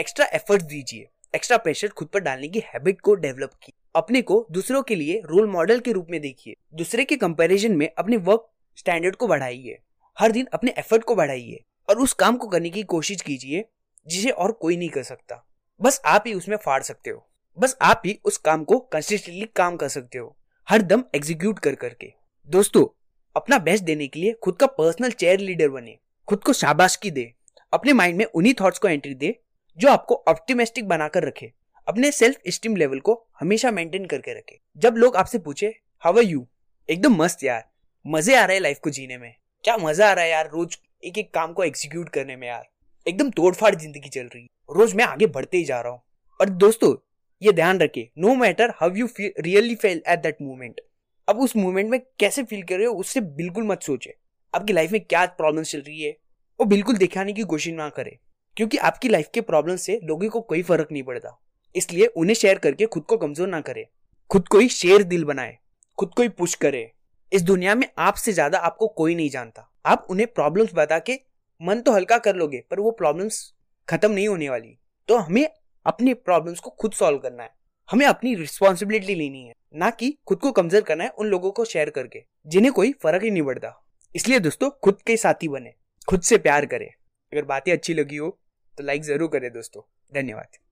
Extra effort दीजिए। Extra pressure खुद पर डालने की हैबिट को डेवलप की अपने को दूसरों के लिए रोल मॉडल के रूप में देखिए। दूसरे के कंपैरिजन में अपने वर्क स्टैंडर्ड को बढ़ाइए। हर दिन अपने एफर्ट को बढ़ाइए और उस काम को करने की कोशिश कीजिए, जिसे और कोई नहीं कर सकता। बस आप ही उसमें फाड़ सकते हो। बस आप ही उस काम को कंसिस्टेंटली काम कर सकते हो। हर दम एग्जीक्यूट कर करके। दोस्तों, अपना बेस्ट देने के लिए खुद का पर्सनल चेयर लीडर बने। खुद को शाबाशी दे। अपने माइंड में उन्हीं थॉट्स को एंट्री दे जो आपको ऑप्टिमिस्टिक बनाकर रखे, अपने सेल्फ स्टीम लेवल को हमेशा मेंटेन करके रखे। जब लोग आपसे पूछे हाउ आर यू एकदम मस्त यार, मज़े आ रहे हैं लाइफ को जीने में। क्या मज़ा आ रहा है यार रोज एक एक काम को एग्जीक्यूट करने में यार। एकदम तोड़फाड़ ज़िंदगी चल रही है। रोज मैं आगे बढ़ते ही जा रहा हूँ। और दोस्तों, ये ध्यान रखे no matter how you really fail at that moment अब उस मोमेंट में कैसे फील कर रहे हो, उससे बिल्कुल मत सोचे आपकी लाइफ में क्या प्रॉब्लम चल रही है, वो बिल्कुल दिखाने की कोशिश ना करे। क्योंकि आपकी लाइफ के प्रॉब्लम से लोगों को कोई फ़र्क नहीं पड़ता। इसलिए उन्हें शेयर करके खुद को कमज़ोर ना करे। खुद को ही शेर दिल बनाए। खुद को ही पुश करे। इस दुनिया में आपसे ज़्यादा आपको कोई नहीं जानता। आप उन्हें प्रॉब्लम्स बता के मन तो हल्का कर लोगे, पर वो प्रॉब्लम्स खत्म नहीं होने वाली। तो हमें अपने प्रॉब्लम्स को खुद सॉल्व करना है। हमें अपनी रिस्पॉन्सिबिलिटी लेनी है। ना कि खुद को कमज़ोर करना है उन लोगों को शेयर करके, जिन्हें कोई फ़र्क ही नहीं पड़ता। इसलिए दोस्तों, खुद के साथी बने। खुद से प्यार करें। अगर बातें अच्छी लगी हो तो लाइक ज़रूर करें दोस्तों। धन्यवाद।